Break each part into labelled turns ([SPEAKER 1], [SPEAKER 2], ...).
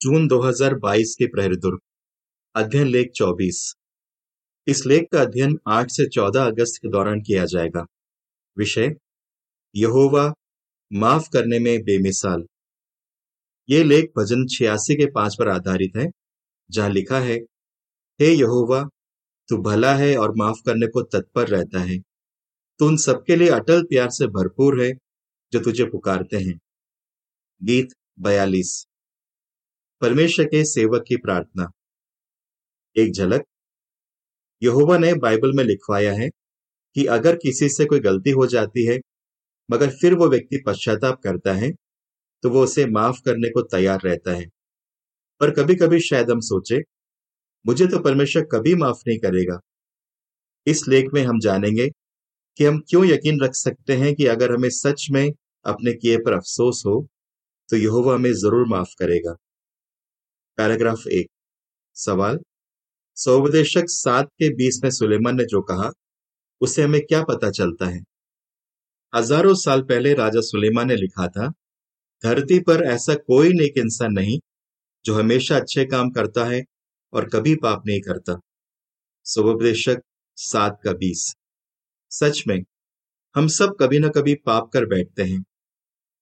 [SPEAKER 1] जून 2022 के प्रहरी दुर्ग, अध्ययन लेख 24 इस लेख का अध्ययन 8 से 14 अगस्त के दौरान किया जाएगा। विषय, यहोवा, माफ़ करने में बेमिसाल। ये लेख भजन छियासी के पाँच पर आधारित है, जहाँ लिखा है, हे यहोवा, तू भला है और माफ़ करने को तत्पर रहता है। तू उन सबके लिए अटल प्यार से भरपूर है, जो तुझे पुकारते हैं। गीत बयालीस। परमेश्वर के सेवक की प्रार्थना। एक झलक। यहोवा ने बाइबल में लिखवाया है कि अगर किसी से कोई गलती हो जाती है, मगर फिर वो व्यक्ति पश्चाताप करता है तो वो उसे माफ़ करने को तैयार रहता है। पर कभी कभी शायद हम सोचे, मुझे तो परमेश्वर कभी माफ़ नहीं करेगा। इस लेख में हम जानेंगे कि हम क्यों यकीन रख सकते हैं कि अगर हमें सच में अपने किए पर अफसोस हो तो यहोवा हमें ज़रूर माफ़ करेगा। पैराग्राफ एक। सवाल सौपदेशक सात के बीस में सुलेमान ने जो कहा, उसे हमें क्या पता चलता है? हज़ारों साल पहले राजा सुलेमान ने लिखा था, धरती पर ऐसा कोई नेक इंसान नहीं, जो हमेशा अच्छे काम करता है और कभी पाप नहीं करता। सुपदेशक सात का बीस। सच में, हम सब कभी ना कभी पाप कर बैठते हैं,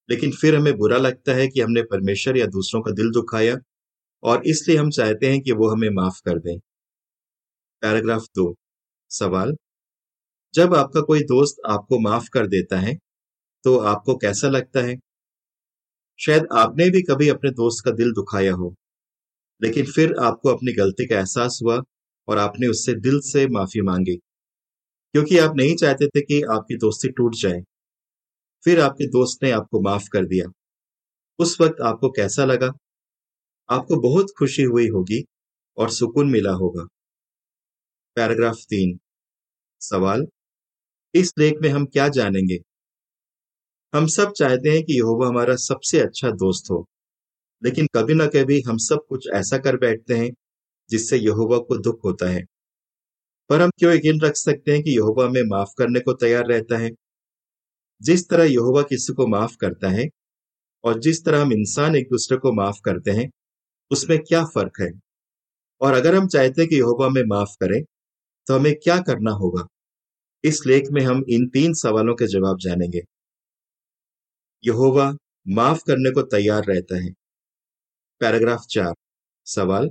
[SPEAKER 1] लेकिन फिर हमें बुरा लगता है कि हमने परमेश्वर या दूसरों का दिल दुखाया और इसलिए हम चाहते हैं कि वो हमें माफ़ कर दें। पैराग्राफ दो, सवाल। जब आपका कोई दोस्त आपको माफ़ कर देता है तो आपको कैसा लगता है? शायद आपने भी कभी अपने दोस्त का दिल दुखाया हो, लेकिन फिर आपको अपनी गलती का एहसास हुआ और आपने उससे दिल से माफ़ी मांगी। क्योंकि आप नहीं चाहते थे कि आपकी दोस्ती टूट जाए। फिर आपके दोस्त ने आपको माफ़ कर दिया। उस वक्त आपको कैसा लगा? आपको बहुत खुशी हुई होगी और सुकून मिला होगा। पैराग्राफ तीन। सवाल, इस लेख में हम क्या जानेंगे? हम सब चाहते हैं कि यहोवा हमारा सबसे अच्छा दोस्त हो, लेकिन कभी ना कभी हम सब कुछ ऐसा कर बैठते हैं जिससे यहोवा को दुख होता है। पर हम क्यों यकीन रख सकते हैं कि यहोवा हमें माफ़ करने को तैयार रहता है? जिस तरह यहोवा किसी को माफ़ करता है और जिस तरह हम इंसान एक दूसरे को माफ़ करते हैं उसमें क्या फ़र्क है? और अगर हम चाहते हैं कि यहोवा में माफ़ करें तो हमें क्या करना होगा? इस लेख में हम इन तीन सवालों के जवाब जानेंगे। यहोवा माफ़ करने को तैयार रहता है। पैराग्राफ चार, सवाल।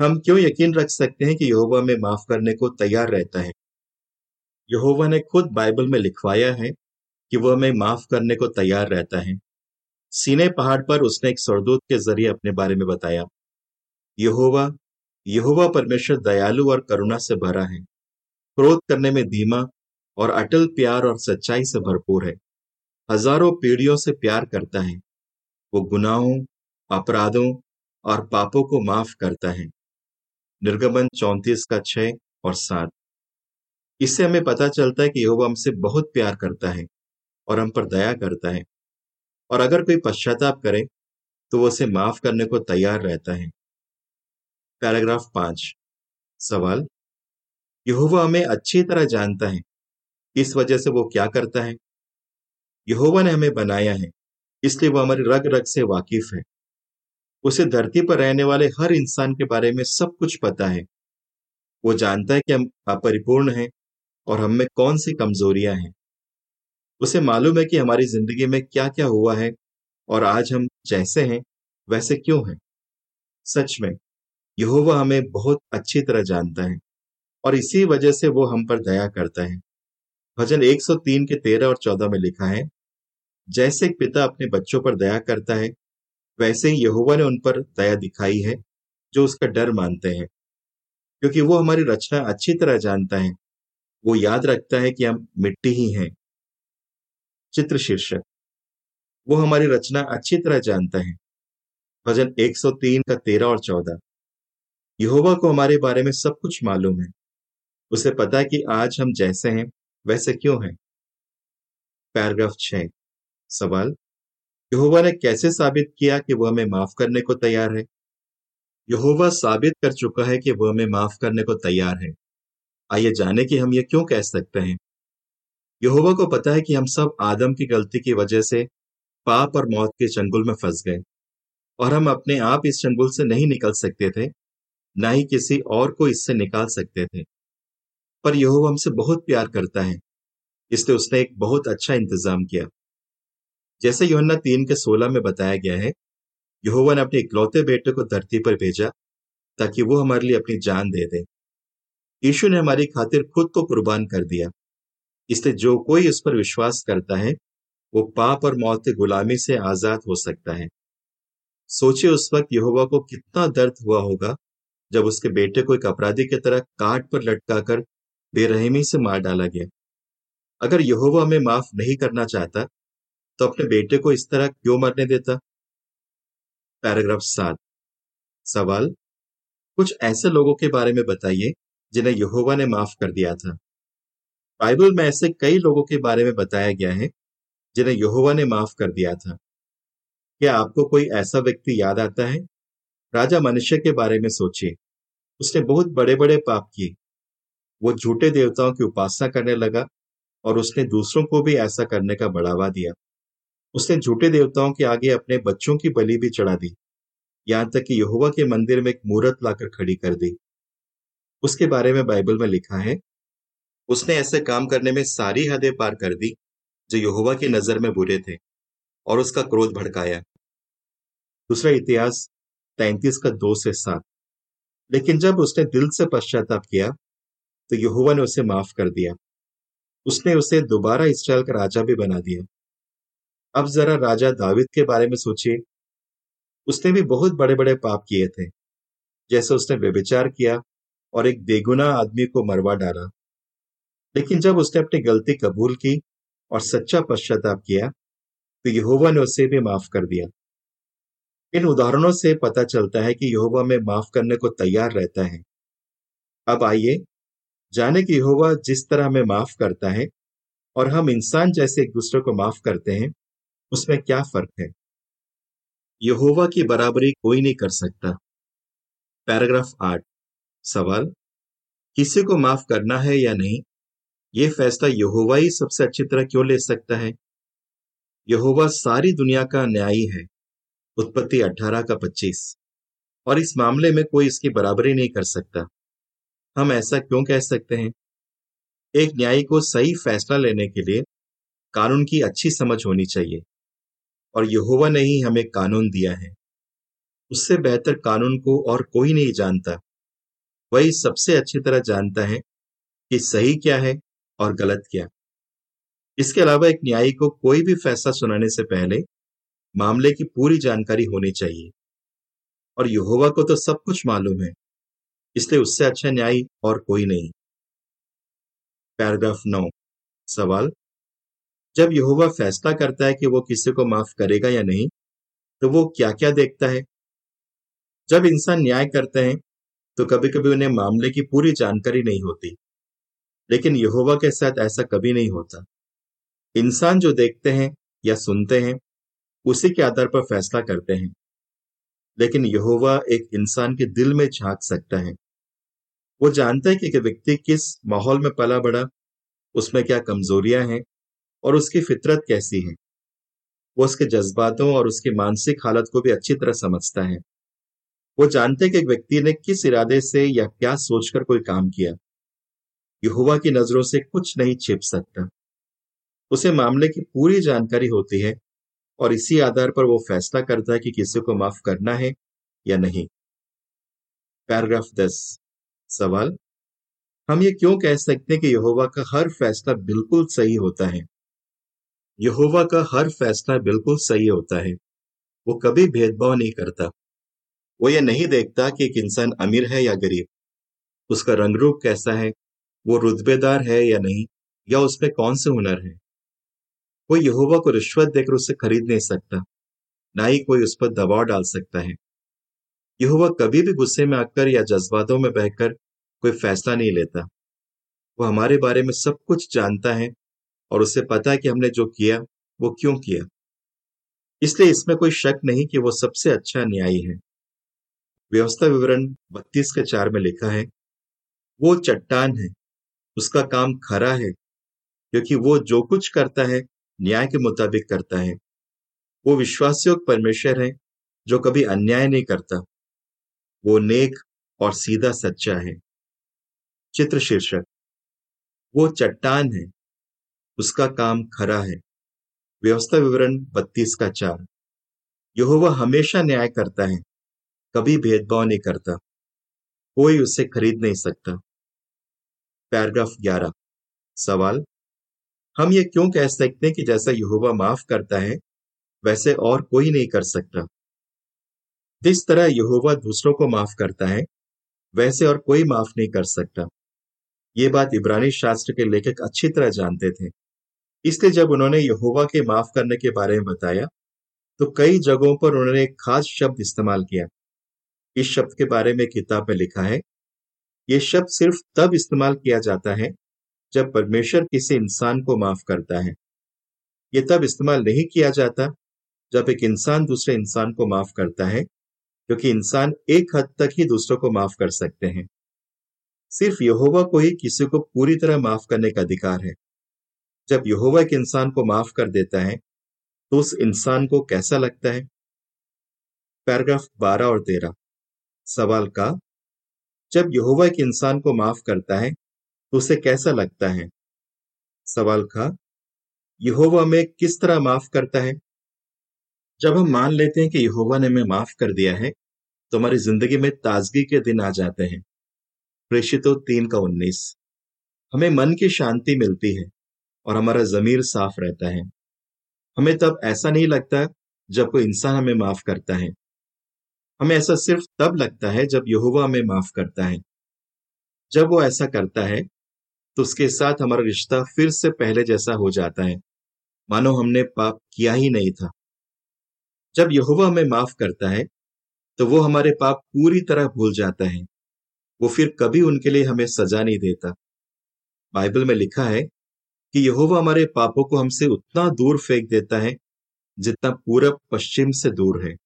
[SPEAKER 1] हम क्यों यकीन रख सकते हैं कि यहोवा में माफ़ करने को तैयार रहता है? यहोवा ने खुद बाइबल में लिखवाया है कि वह हमें माफ़ करने को तैयार रहता है। सीने पहाड़ पर उसने एक सरदूत के ज़रिए अपने बारे में बताया। यहोवा यहोवा परमेश्वर दयालु और करुणा से भरा है। क्रोध करने में धीमा और अटल प्यार और सच्चाई से भरपूर है। हज़ारों पीढ़ियों से प्यार करता है। वो गुनाहों, अपराधों और पापों को माफ़ करता है। निर्गमन चौंतीस का छह और सात। इससे हमें पता चलता है कि यहोवा हमसे बहुत प्यार करता है और हम पर दया करता है। और अगर कोई पश्चाताप करे तो वो उसे माफ़ करने को तैयार रहता है। पैराग्राफ पाँच। सवाल। यहोवा हमें अच्छी तरह जानता है। इस वजह से वो क्या करता है? यहोवा ने हमें बनाया है, इसलिए वो हमारी रग रग से वाकिफ है। उसे धरती पर रहने वाले हर इंसान के बारे में सब कुछ पता है। वो जानता है कि हम अपरिपूर्ण हैं और हम में कौन सी कमजोरियाँ हैं। उसे मालूम है कि हमारी ज़िंदगी में क्या क्या हुआ है और आज हम जैसे हैं, वैसे क्यों हैं। सच में, यहोवा हमें बहुत अच्छी तरह जानता है और इसी वजह से वो हम पर दया करता है। भजन 103 के 13 और 14 में लिखा है, जैसे एक पिता अपने बच्चों पर दया करता है, वैसे ही यहोवा ने उन पर दया दिखाई है, जो उसका डर मानते हैं। क्योंकि वो हमारी रचना अच्छी तरह जानता है, वो याद रखता है कि हम मिट्टी ही हैं। चित्र शीर्षक वो हमारी रचना अच्छी तरह जानता है। भजन 103 का 13 और 14 यहोवा को हमारे बारे में सब कुछ मालूम है। उसे पता है कि आज हम जैसे हैं, वैसे क्यों हैं। पैराग्राफ छ सवाल, यहोवा ने कैसे साबित किया कि वह हमें माफ़ करने को तैयार है? यहोवा साबित कर चुका है कि वह हमें माफ़ करने को तैयार है। आइए जाने कि हम ये क्यों कह सकते हैं। यहोवा को पता है कि हम सब आदम की गलती की वजह से पाप और मौत के चंगुल में फंस गए और हम अपने आप इस चंगुल से नहीं निकल सकते थे, ना ही किसी और को इससे निकाल सकते थे। पर यह हमसे बहुत प्यार करता है, इसलिए उसने एक बहुत अच्छा इंतज़ाम किया। जैसे योहन्ना तीन के सोलह में बताया गया है, यहोवा ने अपने इकलौते बेटे को धरती पर भेजा ताकि वो हमारे लिए अपनी जान दे दे। यीशु ने हमारी खातिर खुद को कुर्बान कर दिया। इसलिए जो कोई उस पर विश्वास करता है, वो पाप और मौत की गुलामी से आज़ाद हो सकता है। सोचिए उस वक्त यहोवा को कितना दर्द हुआ होगा, जब उसके बेटे को एक अपराधी की तरह काट पर लटकाकर बेरहमी से मार डाला गया। अगर यहोवा हमें माफ़ नहीं करना चाहता तो अपने बेटे को इस तरह क्यों मरने देता? पैराग्राफ सात। सवाल, कुछ ऐसे लोगों के बारे में बताइए, जिन्हें यहोवा ने माफ़ कर दिया था। बाइबल में ऐसे कई लोगों के बारे में बताया गया है, जिन्हें यहोवा ने माफ़ कर दिया था। क्या आपको कोई ऐसा व्यक्ति याद आता है? राजा मनुष्य के बारे में सोचिए। उसने बहुत बड़े बड़े पाप किए। वो झूठे देवताओं की उपासना करने लगा और उसने दूसरों को भी ऐसा करने का बढ़ावा दिया। उसने झूठे देवताओं के आगे अपने बच्चों की बलि भी चढ़ा दी। यहाँ तक कि यहोवा के मंदिर में एक मूर्त लाकर खड़ी कर दी। उसके बारे में बाइबल में लिखा है उसने ऐसे काम करने में सारी हदें पार कर दी, जो यहोवा की नज़र में बुरे थे, और उसका क्रोध भड़काया। दूसरा इतिहास तैतीस का दो से सात। लेकिन जब उसने दिल से पश्चाताप किया तो यहोवा ने उसे माफ़ कर दिया। उसने उसे दोबारा इसराइल का राजा भी बना दिया। अब जरा राजा दाविद के बारे में सोचिए। उसने भी बहुत बड़े बड़े पाप किए थे, जैसे उसने व्यभिचार किया और एक बेगुना आदमी को मरवा डाला। लेकिन जब उसने अपनी गलती कबूल की और सच्चा पश्चाताप किया तो यहोवा ने उसे भी माफ़ कर दिया। इन उदाहरणों से पता चलता है कि यहोवा में माफ़ करने को तैयार रहता है। अब आइए, जाने कि यहोवा जिस तरह हमें माफ़ करता है और हम इंसान जैसे एक दूसरे को माफ़ करते हैं, उसमें क्या फ़र्क है? यहोवा की बराबरी कोई नहीं कर सकता। पैराग्राफ आठ, सवाल, किसी को माफ़ करना है या नहीं? यह फैसला यहोवा ही सबसे अच्छी तरह क्यों ले सकता है? यहोवा सारी दुनिया का न्यायी है। उत्पत्ति 18 का 25 और इस मामले में कोई इसकी बराबरी नहीं कर सकता। हम ऐसा क्यों कह सकते हैं? एक न्यायी को सही फैसला लेने के लिए कानून की अच्छी समझ होनी चाहिए। और यहोवा ने ही हमें कानून दिया है। उससे बेहतर कानून को और कोई नहीं जानता। वही सबसे अच्छी तरह जानता है कि सही क्या है और गलत किया। इसके अलावा एक न्यायी को कोई भी फैसला सुनाने से पहले मामले की पूरी जानकारी होनी चाहिए। और यहोवा को तो सब कुछ मालूम है, इसलिए उससे अच्छा न्यायी और कोई नहीं। पैराग्राफ नौ, सवाल। जब यहोवा फैसला करता है कि वो किसी को माफ़ करेगा या नहीं तो वो क्या क्या देखता है? जब इंसान न्याय करते हैं तो कभी कभी उन्हें मामले की पूरी जानकारी नहीं होती। लेकिन यहोवा के साथ ऐसा कभी नहीं होता। इंसान जो देखते हैं या सुनते हैं, उसी के आधार पर फैसला करते हैं। लेकिन यहोवा एक इंसान के दिल में झाँक सकता है। वो जानता है कि व्यक्ति किस माहौल में पला बढ़ा उसमें क्या कमजोरियाँ हैं और उसकी फितरत कैसी है। वो उसके जज्बातों और उसकी मानसिक हालत को भी अच्छी तरह समझता है। वो जानते हैं कि एक व्यक्ति ने किस इरादे से या क्या सोचकर कोई काम किया। यहुआ की नज़रों से कुछ नहीं छिप सकता। उसे मामले की पूरी जानकारी होती है और इसी आधार पर वो फैसला करता है कि किसी को माफ़ करना है या नहीं। पैराग्राफ दस। सवाल, हम ये क्यों कह सकते हैं कि यहोवा का हर फैसला बिल्कुल सही होता है? यहोवा का हर फैसला बिल्कुल सही होता है। वो कभी भेदभाव नहीं करता। वो ये नहीं देखता कि एक इंसान अमीर है या गरीब। उसका रंग रूप कैसा है? वो रुतबेदार है या नहीं, या उसमें कौन से हुनर है? कोई यहोवा को रिश्वत देकर उसे खरीद नहीं सकता, ना ही कोई उस पर दबाव डाल सकता है। यहोवा कभी भी गुस्से में आकर या जज्बातों में बहकर कोई फैसला नहीं लेता। वो हमारे बारे में सब कुछ जानता है और उसे पता है कि हमने जो किया, वो क्यों किया। इसलिए इसमें कोई शक नहीं कि वो सबसे अच्छा न्यायी है। व्यवस्था विवरण बत्तीस के चार में लिखा है, वो चट्टान है उसका काम खरा है, क्योंकि वो जो कुछ करता है, न्याय के मुताबिक करता है। वो विश्वासयोग परमेश्वर है, जो कभी अन्याय नहीं करता। वो नेक और सीधा सच्चा है। चित्र शीर्षक। वो चट्टान है, उसका काम खरा है। व्यवस्था विवरण बत्तीस का चार। यहोवा हमेशा न्याय करता है, कभी भेदभाव नहीं करता। कोई उसे खरीद नहीं सकता। पैराग्राफ ग्यारह। सवाल, हम ये क्यों कह सकते हैं कि जैसा यहोवा माफ़ करता है, वैसे और कोई नहीं कर सकता? जिस तरह यहोवा दूसरों को माफ़ करता है, वैसे और कोई माफ़ नहीं कर सकता। ये बात इब्रानी शास्त्र के लेखक अच्छी तरह जानते थे। इसलिए जब उन्होंने यहोवा के माफ़ करने के बारे में बताया तो कई जगहों पर उन्होंने एक खास शब्द इस्तेमाल किया। इस शब्द के बारे में किताब में लिखा है यह शब्द सिर्फ़ तब इस्तेमाल किया जाता है जब परमेश्वर किसी इंसान को माफ़ करता है। यह तब इस्तेमाल नहीं किया जाता जब एक इंसान दूसरे इंसान को माफ़ करता है क्योंकि इंसान एक हद तक ही दूसरों को माफ़ कर सकते हैं। सिर्फ़ यहोवा को ही किसी को पूरी तरह माफ़ करने का अधिकार है। जब यहोवा एक इंसान को माफ़ कर देता है तो उस इंसान को कैसा लगता है? पैराग्राफ बारह और तेरह, सवाल का जब यहोवा एक इंसान को माफ़ करता है तो उसे कैसा लगता है? सवाल खा यहोवा में किस तरह माफ़ करता है? जब हम मान लेते हैं कि यहोवा ने हमें माफ़ कर दिया है तो हमारी ज़िंदगी में ताजगी के दिन आ जाते हैं। प्रेषितो तीन का उन्नीस। हमें मन की शांति मिलती है और हमारा जमीर साफ़ रहता है। हमें तब ऐसा नहीं लगता जब कोई इंसान हमें माफ़ करता है। हमें ऐसा सिर्फ़ तब लगता है जब यहुवा हमें माफ़ करता है। जब वो ऐसा करता है तो उसके साथ हमारा रिश्ता फिर से पहले जैसा हो जाता है। मानो हमने पाप किया ही नहीं था। जब यहुवा हमें माफ़ करता है तो वो हमारे पाप पूरी तरह भूल जाता है। वो फिर कभी उनके लिए हमें सजा नहीं देता। बाइबल में लिखा है कि यहोवा हमारे पापों को हमसे उतना दूर फेंक देता है, जितना पूरब पश्चिम से दूर है।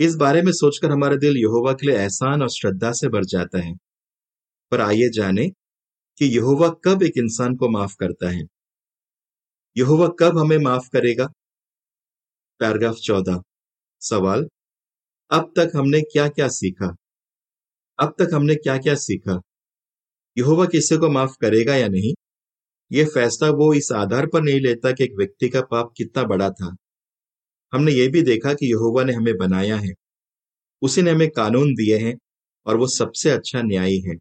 [SPEAKER 1] इस बारे में सोचकर हमारा दिल यहोवा के लिए एहसान और श्रद्धा से भर जाता है। पर आइए जाने कि यहोवा कब एक इंसान को माफ़ करता है। यहोवा कब हमें माफ़ करेगा? पैराग्राफ चौदह। सवाल, अब तक हमने क्या क्या सीखा? अब तक हमने क्या क्या सीखा? यहोवा किसी को माफ़ करेगा या नहीं? यह फैसला वो इस आधार पर नहीं लेता कि एक व्यक्ति का पाप कितना बड़ा था। हमने ये भी देखा कि यहोवा ने हमें बनाया है। उसी ने हमें कानून दिए हैं और वो सबसे अच्छा न्यायी है।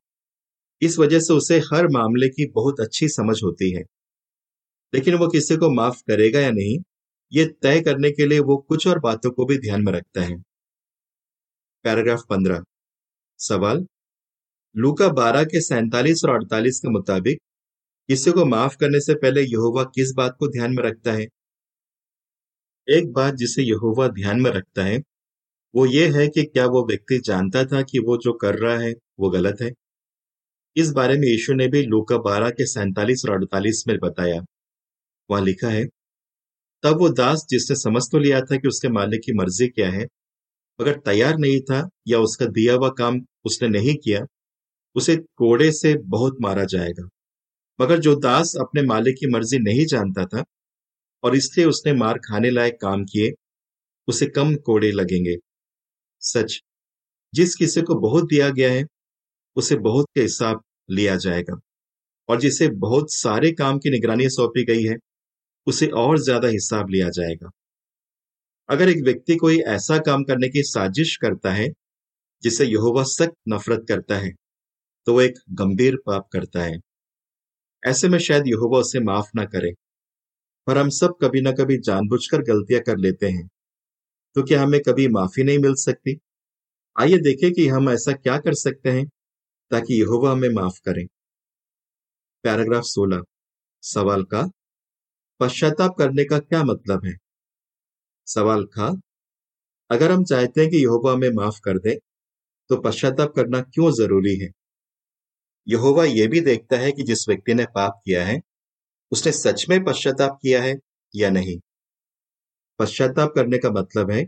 [SPEAKER 1] इस वजह से उसे हर मामले की बहुत अच्छी समझ होती है। लेकिन वो किसी को माफ़ करेगा या नहीं, ये तय करने के लिए वो कुछ और बातों को भी ध्यान में रखता है। पैराग्राफ पंद्रह। सवाल। लूका बारह के सैतालीस और अड़तालीस के मुताबिक किसी को माफ़ करने से पहले यहोवा किस बात को ध्यान में रखता है? एक बात जिसे यहोवा ध्यान में रखता है, वो ये है कि क्या वो व्यक्ति जानता था कि वो जो कर रहा है, वो गलत है? इस बारे में यीशु ने भी लूका बारह के सैंतालीस और अड़तालीस में बताया। वहाँ लिखा है, तब वो दास जिसने समझ तो लिया था कि उसके मालिक की मर्ज़ी क्या है अगर तैयार नहीं था या उसका दिया हुआ काम उसने नहीं किया, उसे कोड़े से बहुत मारा जाएगा। मगर जो दास अपने मालिक की मर्ज़ी नहीं जानता था और इसलिए उसने मार खाने लायक काम किए, उसे कम कोड़े लगेंगे। सच, जिस किसी को बहुत दिया गया है, उसे बहुत के हिसाब लिया जाएगा। और जिसे बहुत सारे काम की निगरानी सौंपी गई है, उसे और ज़्यादा हिसाब लिया जाएगा। अगर एक व्यक्ति कोई ऐसा काम करने की साजिश करता है, जिसे यहोवा सख्त नफरत करता है तो वह एक गंभीर पाप करता है। ऐसे में शायद यहोवा उसे माफ़ ना करे। पर हम सब कभी ना कभी जानबूझकर गलतियाँ कर लेते हैं। तो क्या हमें कभी माफ़ी नहीं मिल सकती? आइए देखें कि हम ऐसा क्या कर सकते हैं ताकि यहोवा हमें माफ़ करें। पैराग्राफ 16 सवाल का पश्चाताप करने का क्या मतलब है? सवाल का, अगर हम चाहते हैं कि यहोवा हमें माफ़ कर दे तो पश्चाताप करना क्यों ज़रूरी है? यहोवा यह भी देखता है कि जिस व्यक्ति ने पाप किया है उसने सच में पश्चाताप किया है या नहीं? पश्चाताप करने का मतलब है,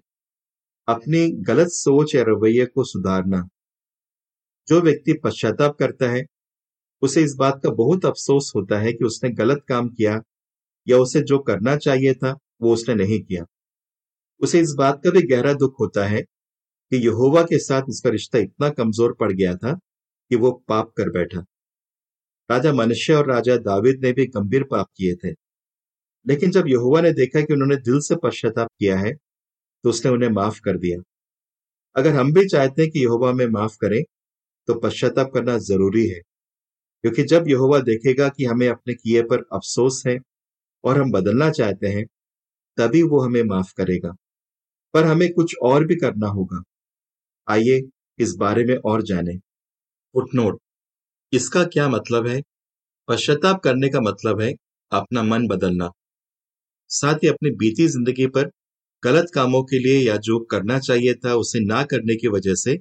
[SPEAKER 1] अपनी गलत सोच या रवैये को सुधारना। जो व्यक्ति पश्चाताप करता है, उसे इस बात का बहुत अफसोस होता है कि उसने गलत काम किया, या उसे जो करना चाहिए था, वो उसने नहीं किया। उसे इस बात का भी गहरा दुख होता है कि यहोवा के साथ उसका रिश्ता इतना कमज़ोर पड़ गया था कि वो पाप कर बैठा। राजा मनुष्य और राजा दाविद ने भी गंभीर पाप किए थे। लेकिन जब यहुआ ने देखा कि उन्होंने दिल से पश्चाताप किया है तो उसने उन्हें माफ़ कर दिया। अगर हम भी चाहते हैं कि यहोवा में माफ़ करें तो पश्चाताप करना ज़रूरी है, क्योंकि जब यहोवा देखेगा कि हमें अपने किए पर अफसोस है और हम बदलना चाहते हैं, तभी वो हमें माफ़ करेगा। पर हमें कुछ और भी करना होगा। आइए इस बारे में और जानें। फुटनोट इसका क्या मतलब है? पश्चाताप करने का मतलब है अपना मन बदलना। साथ ही अपनी बीती ज़िंदगी पर गलत कामों के लिए या जो करना चाहिए था उसे ना करने की वजह से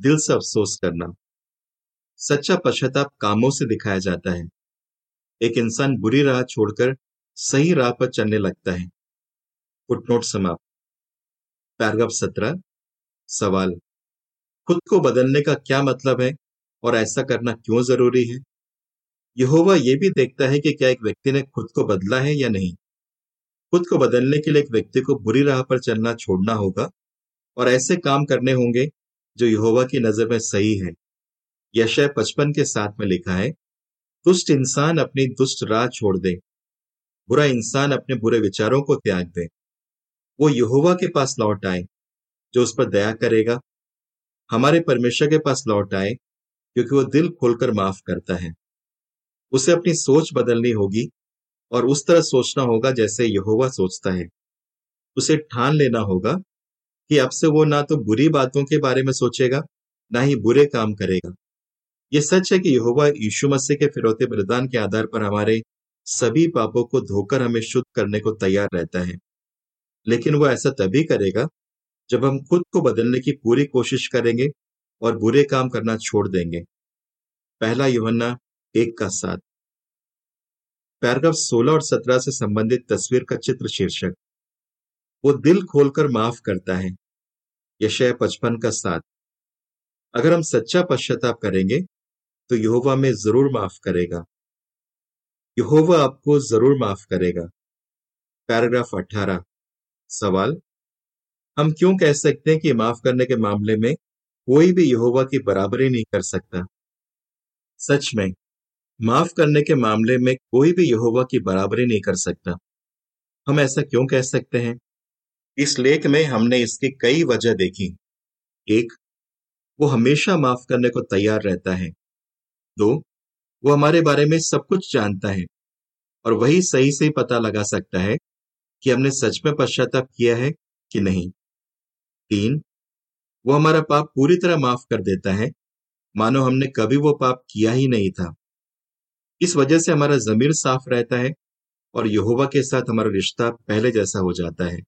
[SPEAKER 1] दिल से अफसोस करना। सच्चा पश्चाताप कामों से दिखाया जाता है। एक इंसान बुरी राह छोड़कर सही राह पर चलने लगता है। फुटनोट समाप्त। पैराग्राफ सत्रह, सवाल। खुद को बदलने का क्या मतलब है? और ऐसा करना क्यों ज़रूरी है? यहोवा यह भी देखता है कि क्या एक व्यक्ति ने खुद को बदला है या नहीं? खुद को बदलने के लिए एक व्यक्ति को बुरी राह पर चलना छोड़ना होगा और ऐसे काम करने होंगे जो यहोवा की नज़र में सही है। यशय पचपन के साथ में लिखा है, दुष्ट इंसान अपनी दुष्ट राह छोड़ दे, बुरा इंसान अपने बुरे विचारों को त्याग दे। वो यहोवा के पास लौट आए, जो उस पर दया करेगा। हमारे परमेश्वर के पास लौट आए क्योंकि वो दिल खोलकर माफ़ करता है। उसे अपनी सोच बदलनी होगी और उस तरह सोचना होगा जैसे यहोवा सोचता है। उसे ठान लेना होगा कि अब से वो ना तो बुरी बातों के बारे में सोचेगा, ना ही बुरे काम करेगा। ये सच है कि यहोवा यीशु मसीह के फिरौते बलिदान के आधार पर हमारे सभी पापों को धोकर हमें शुद्ध करने को तैयार रहता है। लेकिन वो ऐसा तभी करेगा जब हम खुद को बदलने की पूरी कोशिश करेंगे और बुरे काम करना छोड़ देंगे। पहला युवन्ना एक का साथ। पैराग्राफ 16 और 17 से संबंधित तस्वीर का चित्र शीर्षक। वो दिल खोलकर माफ़ करता है। यशय पचपन का साथ। अगर हम सच्चा पश्चाताप करेंगे तो यहोवा में ज़रूर माफ़ करेगा। यहोवा आपको ज़रूर माफ़ करेगा। पैराग्राफ 18 सवाल, हम क्यों कह सकते हैं कि माफ़ करने के मामले में कोई भी यहोवा की बराबरी नहीं कर सकता? सच में, माफ़ करने के मामले में कोई भी यहोवा की बराबरी नहीं कर सकता। हम ऐसा क्यों कह सकते हैं? इस लेख में हमने इसकी कई वजह देखी। एक, वो हमेशा माफ़ करने को तैयार रहता है। दो, वो हमारे बारे में सब कुछ जानता है और वही सही से पता लगा सकता है कि हमने सच में पश्चाताप किया है कि नहीं। तीन, वो हमारा पाप पूरी तरह माफ़ कर देता है मानो हमने कभी वो पाप किया ही नहीं था। इस वजह से हमारा जमीर साफ़ रहता है और यहोवा के साथ हमारा रिश्ता पहले जैसा हो जाता है।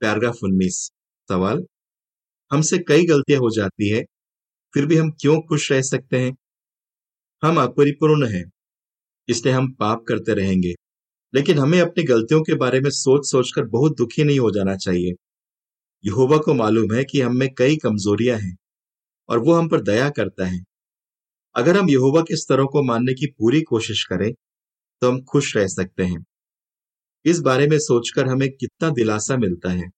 [SPEAKER 1] पैराग्राफ उन्नीस। सवाल, हमसे कई गलतियाँ हो जाती है, फिर भी हम क्यों खुश रह सकते हैं? हम अपरिपूर्ण हैं, इसलिए हम पाप करते रहेंगे। लेकिन हमें अपनी गलतियों के बारे में सोच सोचकर बहुत दुखी नहीं हो जाना चाहिए। यहोवा को मालूम है कि हम में कई कमजोरियाँ हैं। और वो हम पर दया करता है। अगर हम यहोवा के स्तरों को मानने की पूरी कोशिश करें तो हम खुश रह सकते हैं। इस बारे में सोचकर हमें कितना दिलासा मिलता है।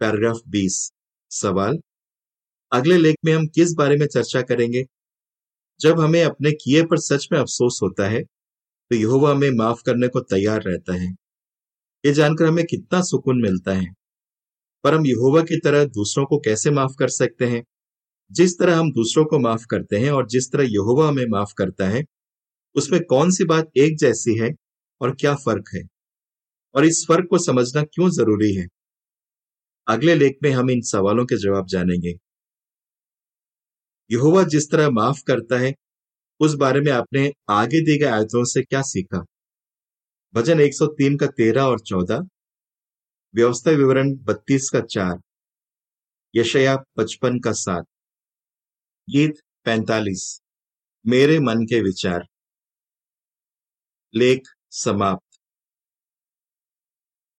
[SPEAKER 1] पैराग्राफ 20 सवाल। अगले लेख में हम किस बारे में चर्चा करेंगे? जब हमें अपने किए पर सच में अफसोस होता है तो यहोवा हमें माफ़ करने को तैयार रहता है। ये जानकर हमें कितना सुकून मिलता है। पर हम यहोवा की तरह दूसरों को कैसे माफ़ कर सकते हैं? जिस तरह हम दूसरों को माफ़ करते हैं और जिस तरह यहोवा हमें माफ़ करता है उसमें कौन सी बात एक जैसी है और क्या फ़र्क है? और इस फ़र्क को समझना क्यों ज़रूरी है? अगले लेख में हम इन सवालों के जवाब जानेंगे। यहोवा जिस तरह माफ़ करता है, उस बारे में आपने आगे दी गए आयतों से क्या सीखा? भजन 103 का 13 और 14 व्यवस्था विवरण 32 का 4 यशया 55 का 7 गीत 45 मेरे मन के विचार। लेख समाप्त।